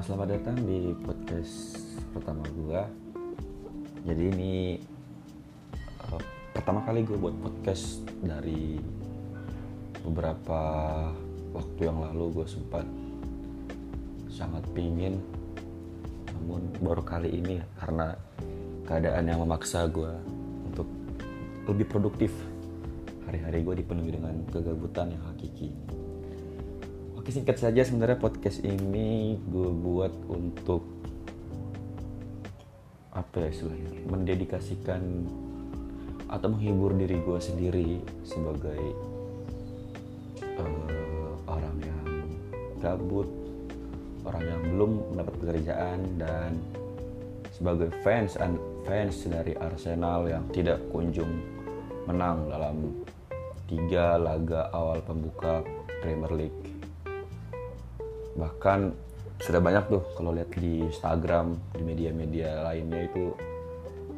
selamat datang di podcast pertama gua. Jadi ini uh, pertama kali gue buat podcast dari beberapa waktu yang lalu. Gue sempat sangat pingin namun baru kali ini karena keadaan yang memaksa gue untuk lebih produktif. Hari-hari gue dipenuhi dengan kegabutan yang hakiki Oke singkat saja sebenarnya podcast ini gue buat untuk apa ya istilahnya? Mendedikasikan atau menghibur diri gue sendiri sebagai uh, orang yang gabut, orang yang belum mendapat pekerjaan dan sebagai fans fans dari Arsenal yang tidak kunjung menang dalam tiga laga awal pembuka Premier League bahkan sudah banyak tuh kalau lihat di Instagram di media-media lainnya itu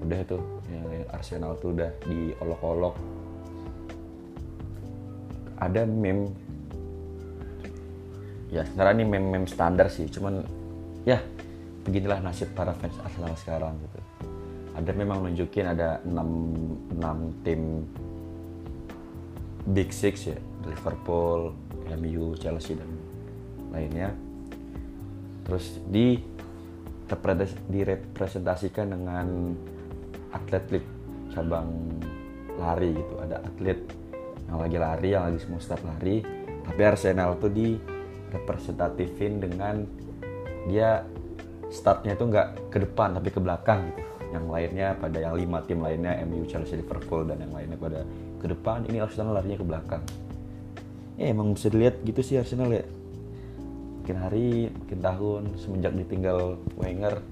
udah itu yang Arsenal tuh udah diolok-olok. Ada meme ya sekarang ini meme-meme standar sih cuman ya beginilah nasib para fans Arsenal sekarang gitu. Ada memang nunjukin ada 6, 6 tim Big Six ya Liverpool, MU, Chelsea dan lainnya. Terus di direpresentasikan dengan atlet cabang lari gitu. Ada atlet yang lagi lari yang lagi semua start lari tapi Arsenal tuh di representatifin dengan dia startnya itu nggak ke depan tapi ke belakang gitu. Yang lainnya pada yang lima tim lainnya MU Chelsea Liverpool dan yang lainnya pada ke depan ini Arsenal larinya ke belakang. Ya emang bisa dilihat gitu sih Arsenal ya makin hari makin tahun semenjak ditinggal Wenger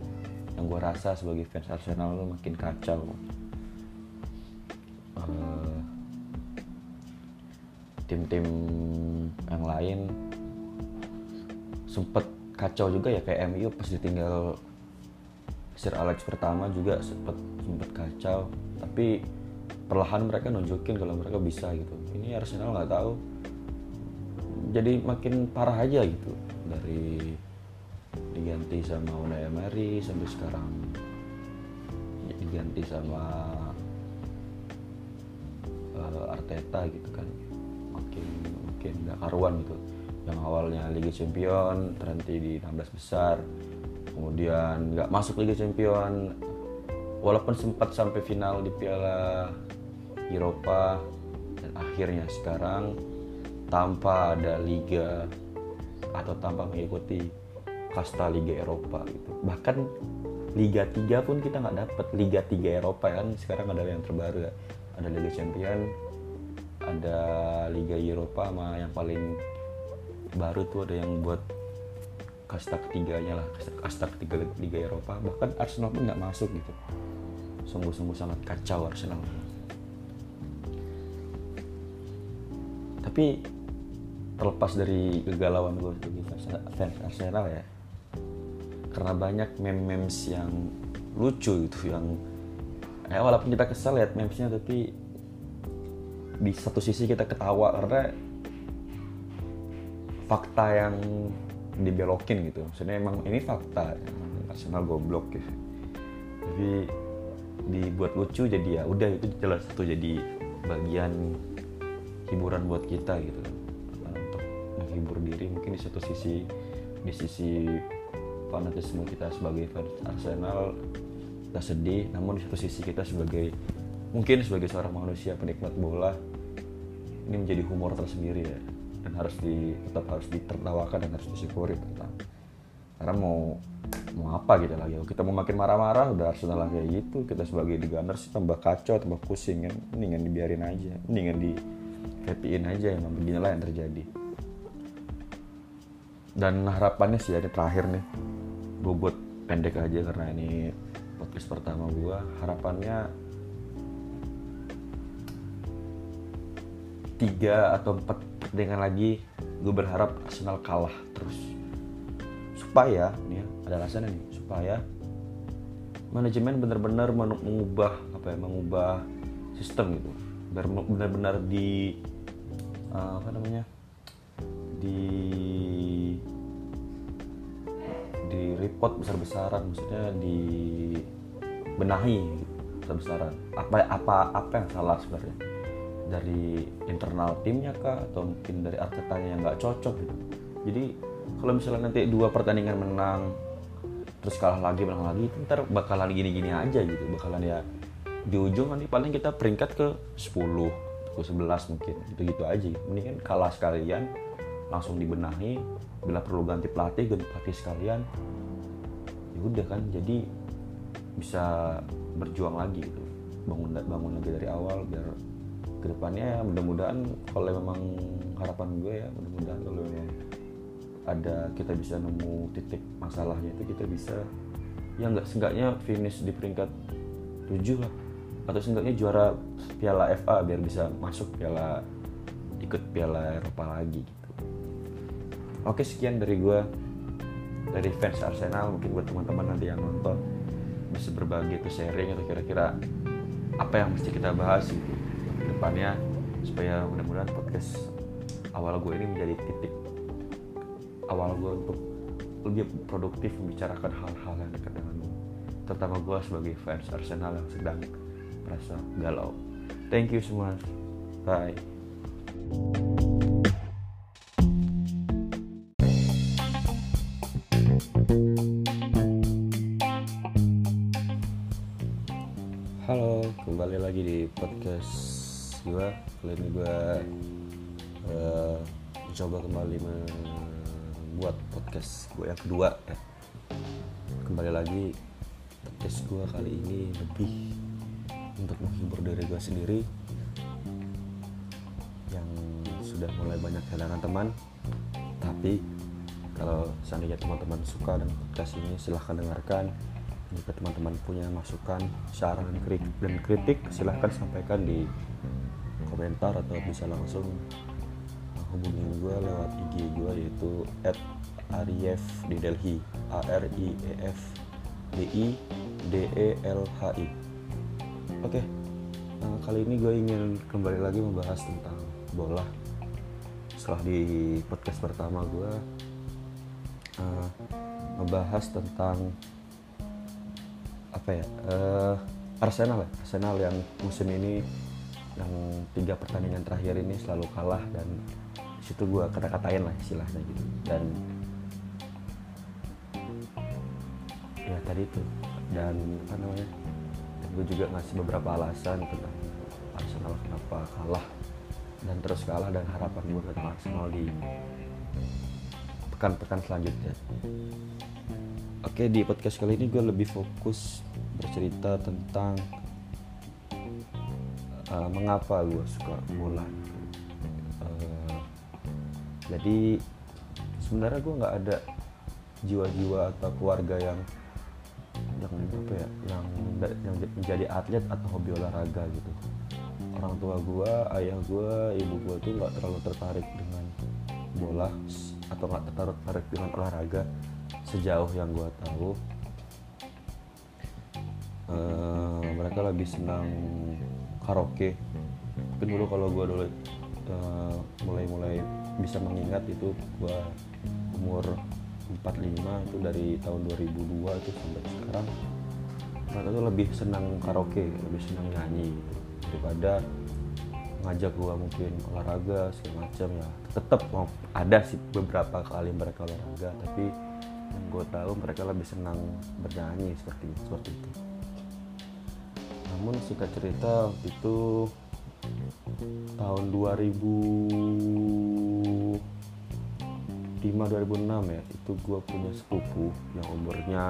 yang gue rasa sebagai fans Arsenal lu makin kacau. Uh, tim-tim yang lain sempet kacau juga ya kayak MU pas ditinggal Sir Alex pertama juga sempet sempet kacau. Tapi perlahan mereka nunjukin kalau mereka bisa gitu. Ini Arsenal nggak tahu. Jadi makin parah aja gitu dari diganti sama Unai Emery sampai sekarang diganti sama uh, Arteta gitu kan. Makin makin gak karuan gitu. Yang awalnya Liga Champion terhenti di 16 besar. Kemudian nggak masuk Liga Champion. Walaupun sempat sampai final di Piala Eropa dan akhirnya sekarang tanpa ada liga atau tanpa mengikuti kasta Liga Eropa gitu. Bahkan Liga 3 pun kita nggak dapet Liga 3 Eropa kan sekarang ada yang terbaru ya. Ada Liga Champion, ada Liga Eropa sama yang paling baru tuh ada yang buat kasta ketiganya lah kasta, kasta ketiga Liga Eropa bahkan Arsenal pun nggak masuk gitu sungguh-sungguh sangat kacau Arsenal tapi terlepas dari kegalauan gue sebagai fans Arsenal ya. Karena banyak meme-memes yang lucu itu yang ya walaupun kita kesal lihat memesnya tapi di satu sisi kita ketawa karena fakta yang dibelokin gitu. Maksudnya emang ini fakta Arsenal goblok gitu. Tapi dibuat lucu jadi ya udah itu jelas satu jadi bagian hiburan buat kita gitu menghibur diri mungkin di satu sisi di sisi fanatisme kita sebagai fans Arsenal kita sedih namun di satu sisi kita sebagai mungkin sebagai seorang manusia penikmat bola ini menjadi humor tersendiri ya. Dan harus di tetap harus ditertawakan dan harus disyukuri tentang karena mau mau apa gitu lagi. Kita mau makin marah-marah udah Arsenal kayak gitu. Kita sebagai di Gunners tambah kacau tambah pusing kan? Mendingan dibiarin aja mendingan di happyin aja emang beginilah yang terjadi dan harapannya sih ada terakhir nih. Gue buat pendek aja karena ini podcast pertama gue harapannya tiga atau empat pertandingan lagi gue berharap Arsenal kalah terus. Supaya nih ya, ada alasannya nih. Supaya manajemen benar-benar mengubah apa ya mengubah sistem gitu. Benar-benar di uh, apa namanya di di repot besar-besaran maksudnya di benahi besar-besaran. Apa apa apa yang salah sebenarnya? Dari internal timnya kah atau mungkin dari artetanya yang nggak cocok gitu? Jadi kalau misalnya nanti dua pertandingan menang terus kalah lagi menang lagi itu ntar bakalan gini-gini aja gitu bakalan ya di ujung nanti paling kita peringkat ke 10 ke 11 mungkin itu gitu aja. Mendingan kalah sekalian langsung dibenahi bila perlu ganti pelatih ganti pelatih sekalian ya udah kan jadi bisa berjuang lagi gitu. Bangun bangun lagi dari awal biar ke depannya ya mudah-mudahan kalau memang harapan gue ya mudah-mudahan kalau memang ada kita bisa nemu titik masalahnya itu kita bisa ya nggak seenggaknya finish di peringkat 7 lah. Atau seenggaknya juara piala FA biar bisa masuk piala ikut piala Eropa lagi gitu. Oke sekian dari gue dari fans Arsenal mungkin buat teman-teman nanti yang nonton bisa berbagi ke sharing atau kira-kira apa yang mesti kita bahas gitu. Depannya supaya mudah-mudahan podcast awal gue ini menjadi titik awal gue untuk lebih produktif membicarakan hal-hal yang dekat dengan gue terutama gue sebagai fans Arsenal yang sedang merasa galau. Thank you semua. Bye podcast gue. Kali ini gue uh, coba kembali membuat podcast gue yang kedua ya. Kembali lagi podcast gue kali ini lebih untuk menghibur diri gue sendiri yang sudah mulai banyak kehilangan teman. Tapi kalau seandainya teman-teman suka dengan podcast ini silahkan dengarkan jika teman-teman punya masukan saran dan kritik, silahkan sampaikan di komentar atau bisa langsung hubungi gue lewat IG gue yaitu at Arief di Delhi. A R I E F D I D E L H I. Oke nah, kali ini gue ingin kembali lagi membahas tentang bola. Setelah di podcast pertama gue uh, membahas tentang apa ya uh, Arsenal ya Arsenal yang musim ini yang tiga pertandingan terakhir ini selalu kalah dan situ gue kata-katain lah istilahnya gitu. Dan ya tadi itu. Dan apa namanya gue juga ngasih beberapa alasan tentang Arsenal kenapa kalah dan terus kalah dan harapan gue tentang Arsenal di pekan-pekan selanjutnya Oke di podcast kali ini gue lebih fokus bercerita tentang uh, mengapa gue suka bola. Uh, jadi sebenarnya gue nggak ada jiwa-jiwa atau keluarga yang yang apa ya yang yang menjadi atlet atau hobi olahraga gitu. Orang tua gue, ayah gue, ibu gue tuh nggak terlalu tertarik dengan bola atau nggak tertarik dengan olahraga sejauh yang gue tahu uh, mereka lebih senang karaoke. Mungkin dulu kalau gue dulu uh, mulai-mulai bisa mengingat itu gue umur 45 itu dari tahun 2002 itu sampai sekarang mereka tuh lebih senang karaoke lebih senang nyanyi gitu. Daripada ngajak gue mungkin olahraga segala macam ya tetap ada sih beberapa kali mereka olahraga tapi yang gue tahu mereka lebih senang bernyanyi seperti seperti itu. Namun singkat cerita waktu itu tahun 2005 2006 ya itu gue punya sepupu yang umurnya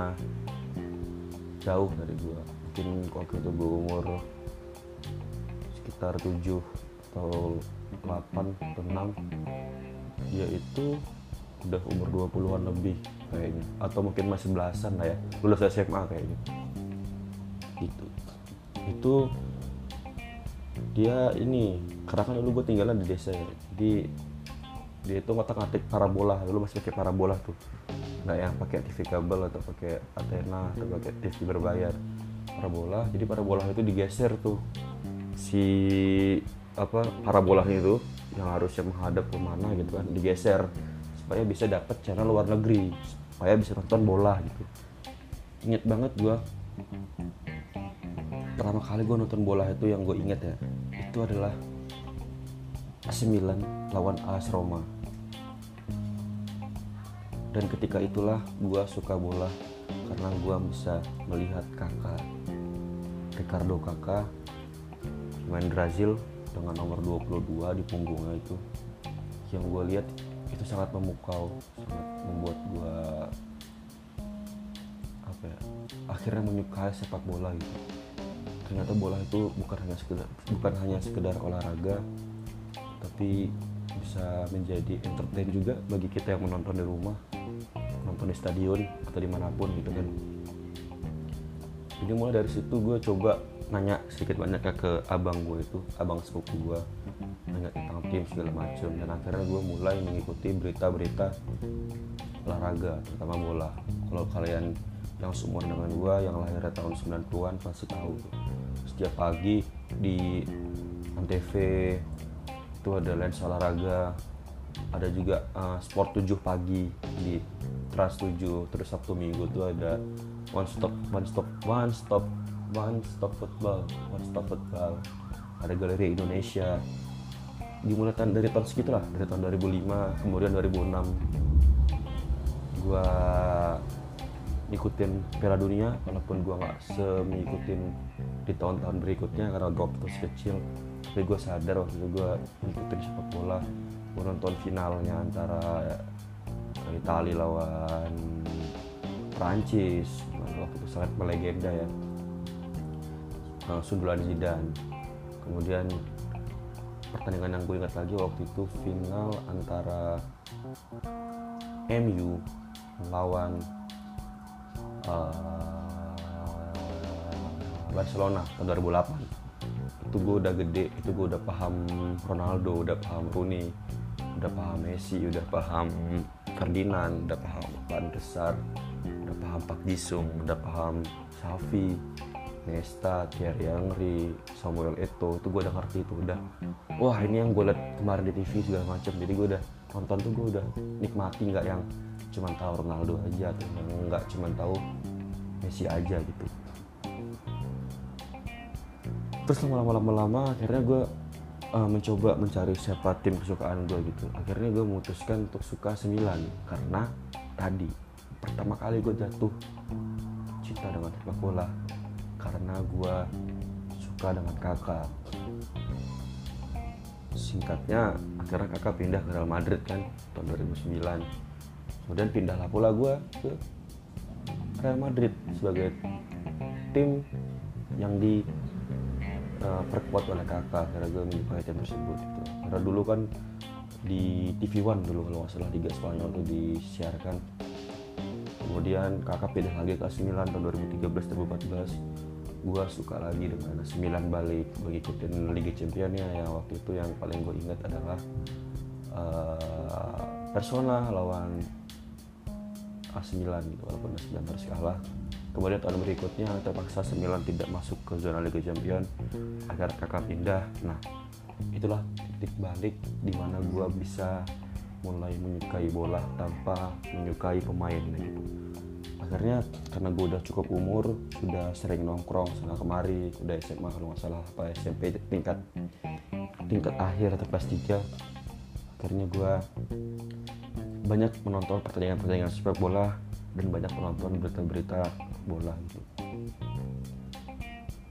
jauh dari gue mungkin waktu itu gue umur sekitar 7 atau 8 atau 6 dia itu udah umur 20-an lebih kayaknya. Atau mungkin masih belasan lah ya. Lulus SMA kayaknya. Gitu. Itu dia ini karena kan dulu gue tinggalnya di desa ya. Jadi dia itu ngotak ngatik parabola. Dulu masih pakai parabola tuh. Nggak yang pakai TV kabel atau pakai antena atau pakai TV berbayar. Parabola jadi parabola itu digeser tuh. Si apa parabolanya itu yang harusnya menghadap ke mana gitu kan digeser supaya bisa dapat channel luar negeri supaya bisa nonton bola gitu. Inget banget gue pertama kali gue nonton bola itu yang gue inget ya itu adalah AC Milan lawan AS Roma. Dan ketika itulah gue suka bola karena gue bisa melihat kakak Ricardo kakak main Brazil dengan nomor 22 di punggungnya itu. Yang gue lihat itu sangat memukau sangat membuat gue apa ya akhirnya menyukai sepak bola gitu. Ternyata bola itu bukan hanya sekedar bukan hanya sekedar olahraga tapi bisa menjadi entertain juga bagi kita yang menonton di rumah nonton di stadion atau di mana pun gitu kan. Jadi mulai dari situ gue coba nanya sedikit banyak ke abang gue itu abang sepupu gue nanya tentang tim segala macam dan akhirnya gue mulai mengikuti berita-berita olahraga terutama bola. Kalau kalian yang seumur dengan gue yang lahir tahun 90-an pasti tahu. Setiap pagi di antv itu ada lensa olahraga. Ada juga uh, sport 7 pagi di Trans 7 terus Sabtu Minggu tuh ada one stop one stop one stop one stop football one stop football. Ada galeri Indonesia. Dimulai tahun dari tahun segitu lah dari tahun 2005 kemudian 2006 gua ikutin Piala Dunia walaupun gua nggak semengikutin di tahun-tahun berikutnya karena gua waktu kecil. Tapi gue sadar waktu itu gue ngikutin sepak bola. Gue nonton finalnya antara Italia lawan Prancis waktu itu sangat melegenda ya sundulan Zidane. Kemudian pertandingan yang gue ingat lagi waktu itu final antara MU melawan uh, Barcelona tahun 2008 itu gue udah gede itu gue udah paham Ronaldo udah paham Rooney udah paham Messi udah paham Ferdinand udah paham Van Desar udah paham Pak Jisung udah paham Safi Nesta, Thierry Henry, Samuel Eto'o itu gue udah ngerti itu udah. Wah ini yang gue liat kemarin di TV segala macam jadi gue udah nonton tuh gue udah nikmati nggak yang cuman tahu Ronaldo aja atau nggak cuman tahu Messi aja gitu. Terus lama-lama lama akhirnya gue uh, mencoba mencari siapa tim kesukaan gue gitu. Akhirnya gue memutuskan untuk suka 9 karena tadi pertama kali gue jatuh cinta dengan sepak bola karena gue suka dengan kakak. Singkatnya akhirnya kakak pindah ke Real Madrid kan tahun 2009 kemudian pindahlah pula gue ke Real Madrid sebagai tim yang di uh, perkuat oleh kakak. Karena gue menyukai tim tersebut gitu. karena dulu kan di TV One dulu kalau nggak salah Liga Spanyol itu disiarkan. Kemudian kakak pindah lagi ke 9 tahun 2013 2014 gue suka lagi dengan 9 balik mengikutin Liga Championnya yang waktu itu yang paling gue ingat adalah uh, Persona lawan A9 gitu walaupun A9 harus kalah. Kemudian tahun berikutnya terpaksa 9 tidak masuk ke zona Liga Champion agar kakak pindah. Nah itulah titik balik di mana gue bisa mulai menyukai bola tanpa menyukai pemain gitu akhirnya karena gue udah cukup umur sudah sering nongkrong sana kemari udah SMA kalau nggak salah apa SMP tingkat tingkat akhir atau kelas 3 akhirnya gue banyak menonton pertandingan-pertandingan sepak bola dan banyak menonton berita-berita bola gitu.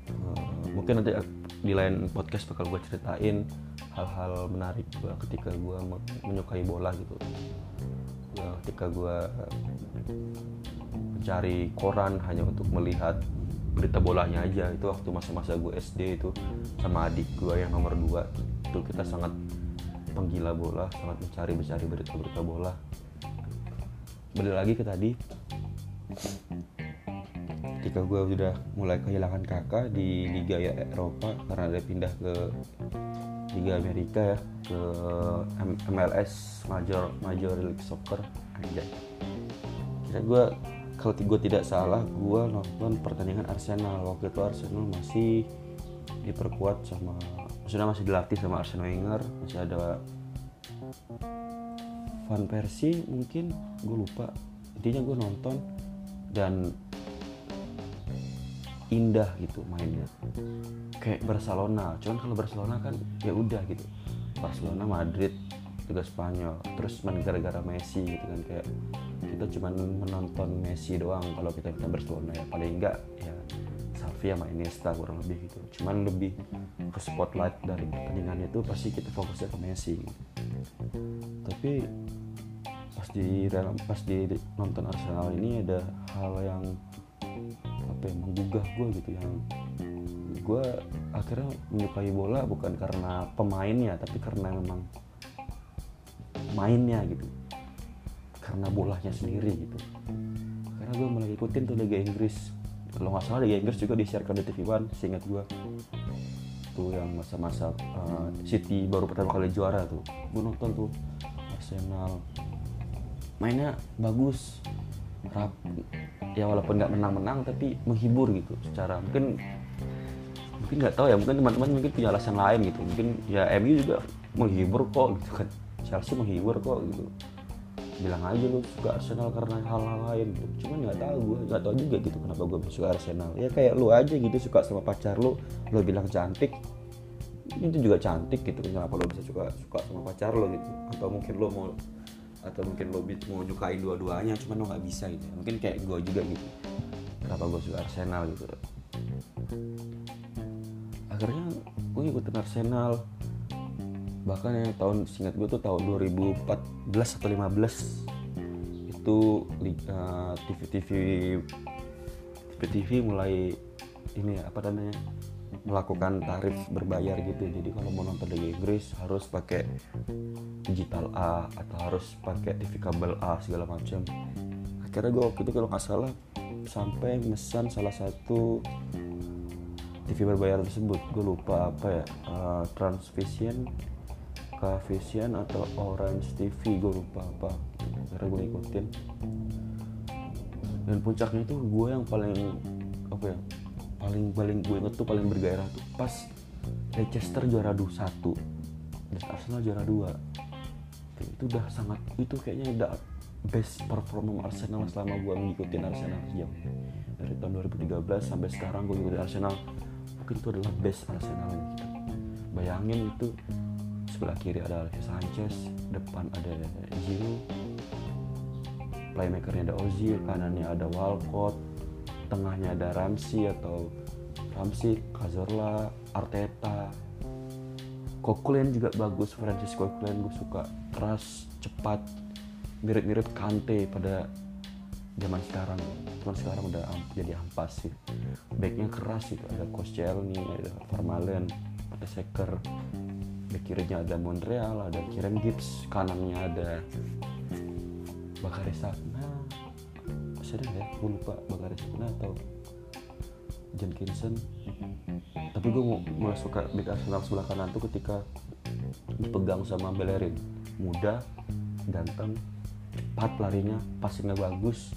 Uh, mungkin nanti di lain podcast bakal gue ceritain hal-hal menarik gue ketika gue menyukai bola gitu. Ya, ketika gue mencari koran hanya untuk melihat berita bolanya aja. Itu waktu masa-masa gue SD itu sama adik gue yang nomor 2 itu kita sangat penggila bola sangat mencari mencari berita-berita bola. Balik lagi ke tadi. Ketika gue udah mulai kehilangan kakak di Liga ya Eropa karena dia pindah ke Liga Amerika ya ke MLS Major Major League Soccer. Aja kira gue kalau gue tidak salah gue nonton pertandingan Arsenal. Waktu itu Arsenal masih diperkuat sama maksudnya masih dilatih sama Arsene Wenger. Masih ada Van Persie mungkin gue lupa. Intinya gue nonton dan indah gitu mainnya. Kayak Barcelona. Cuman kalau Barcelona kan ya udah gitu. Barcelona Madrid juga Spanyol. Terus main gara-gara Messi gitu kan kayak kita cuman menonton Messi doang kalau kita nonton Barcelona ya paling enggak ya Xavi sama Iniesta kurang lebih gitu. Cuman lebih ke spotlight dari pertandingan itu pasti kita fokusnya ke Messi. Tapi pas di dalam pas di nonton Arsenal ini ada hal yang apa ya menggugah gue gitu yang gue akhirnya menyukai bola bukan karena pemainnya tapi karena memang mainnya gitu karena bolanya sendiri gitu. Karena gue mulai ikutin tuh Liga Inggris. Kalau nggak salah Liga Inggris juga di TV One seingat gue tuh yang masa-masa uh, City baru pertama kali juara tuh. Gue nonton tuh Arsenal. Mainnya bagus rap ya walaupun nggak menang-menang tapi menghibur gitu secara mungkin mungkin nggak tahu ya mungkin teman-teman mungkin punya alasan lain gitu. Mungkin ya MU juga menghibur kok gitu kan. Chelsea menghibur kok gitu bilang aja lu suka Arsenal karena hal-hal lain. Cuman nggak tahu gue nggak tahu juga gitu kenapa gue suka Arsenal. Ya kayak lu aja gitu suka sama pacar lu lu bilang cantik itu juga cantik gitu. Kenapa lu bisa suka suka sama pacar lo gitu? Atau mungkin lu mau atau mungkin lo mau nyukain dua-duanya cuman lo nggak bisa gitu. Mungkin kayak gue juga gitu. Kenapa gue suka Arsenal gitu? Akhirnya gue ikutin Arsenal bahkan ya tahun singkat gue tuh tahun 2014 atau 15 itu uh, TV TV TV TV mulai ini ya, apa namanya melakukan tarif berbayar gitu. Jadi kalau mau nonton Liga Inggris harus pakai digital A atau harus pakai TV kabel A segala macam. Akhirnya gue waktu itu kalau nggak salah sampai mesan salah satu TV berbayar tersebut. Gue lupa apa ya uh, Transvision Vision atau Orange TV gue lupa apa. Karena gue ikutin. Dan puncaknya itu gue yang paling apa ya paling paling gue inget tuh paling bergairah tuh pas Leicester juara dua satu dan Arsenal juara dua. Itu udah sangat itu kayaknya udah best performa Arsenal selama gue ngikutin Arsenal sejak dari tahun 2013 sampai sekarang gue ngikutin Arsenal. Mungkin itu adalah best Arsenal bayangin itu sebelah kiri ada Alexis Sanchez depan ada Giroud. Playmakernya ada Ozil kanannya ada Walcott tengahnya ada Ramsey atau Ramsey, Cazorla, Arteta. Coquelin juga bagus Francis Coquelin gue suka. Keras cepat mirip-mirip Kante pada zaman sekarang. Cuman sekarang udah jadi ampas sih. Backnya keras itu ada Koscielny ada Vermaelen ada Seker back kirinya ada Montreal ada Kieran Gibbs kanannya ada Bakary Sakna ada ya? Gue lupa Bakary Sakna atau Jenkinson tapi gue mulai suka back Arsenal sebelah kanan tuh ketika dipegang sama Bellerin. Muda ganteng cepat larinya passingnya bagus.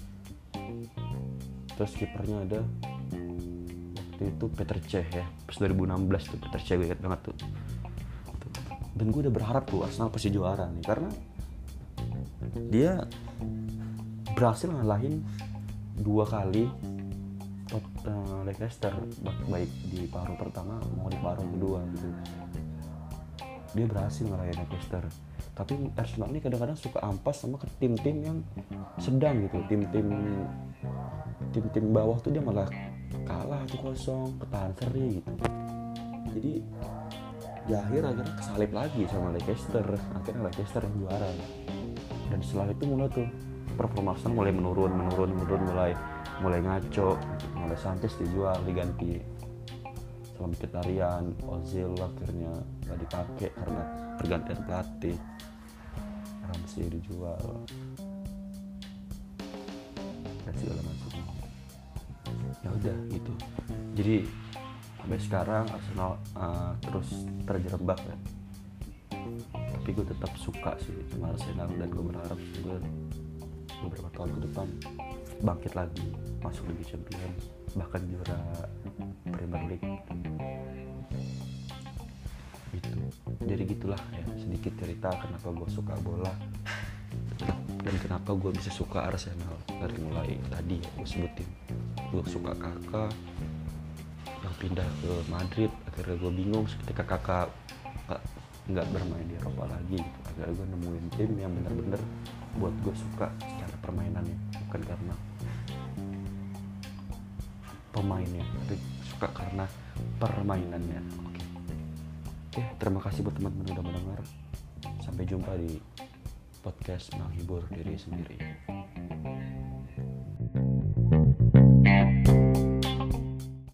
Terus kipernya ada waktu itu Peter Cech ya. Pas 2016 tuh Peter Cech gue inget banget tuh dan gue udah berharap tuh Arsenal pasti juara nih karena dia berhasil ngalahin dua kali top uh, Leicester baik di paruh pertama mau di paruh kedua gitu. Dia berhasil ngalahin Leicester. Tapi Arsenal ini kadang-kadang suka ampas sama ke tim-tim yang sedang gitu tim-tim tim-tim bawah tuh dia malah kalah tuh kosong ketahan seri gitu. Jadi di akhir akhirnya kesalip lagi sama Leicester. Akhirnya Leicester juara. Dan setelah itu mulai tuh performa Arsenal mulai menurun menurun menurun. Mulai mulai ngaco. Mulai Sanchez dijual diganti sama Mkhitaryan Ozil akhirnya gak dipakai karena pergantian pelatih. Ramsey dijual. Dan segala macam ya udah gitu. Jadi sampai sekarang Arsenal uh, terus terjerembab ya. Tapi gue tetap suka sih sama Arsenal dan gue berharap gue beberapa tahun ke depan bangkit lagi masuk Liga Champions bahkan juara Premier League. Gitu. Jadi gitulah ya sedikit cerita kenapa gue suka bola dan kenapa gue bisa suka Arsenal. Dari mulai tadi ya gue sebutin gue suka kakak pindah ke Madrid akhirnya gue bingung. Ketika kakak nggak bermain di Eropa lagi gitu. akhirnya gue nemuin tim yang bener-bener buat gue suka secara permainannya bukan karena pemainnya tapi suka karena permainannya. Oke terima kasih buat teman-teman udah mendengar. Sampai jumpa di podcast menghibur diri sendiri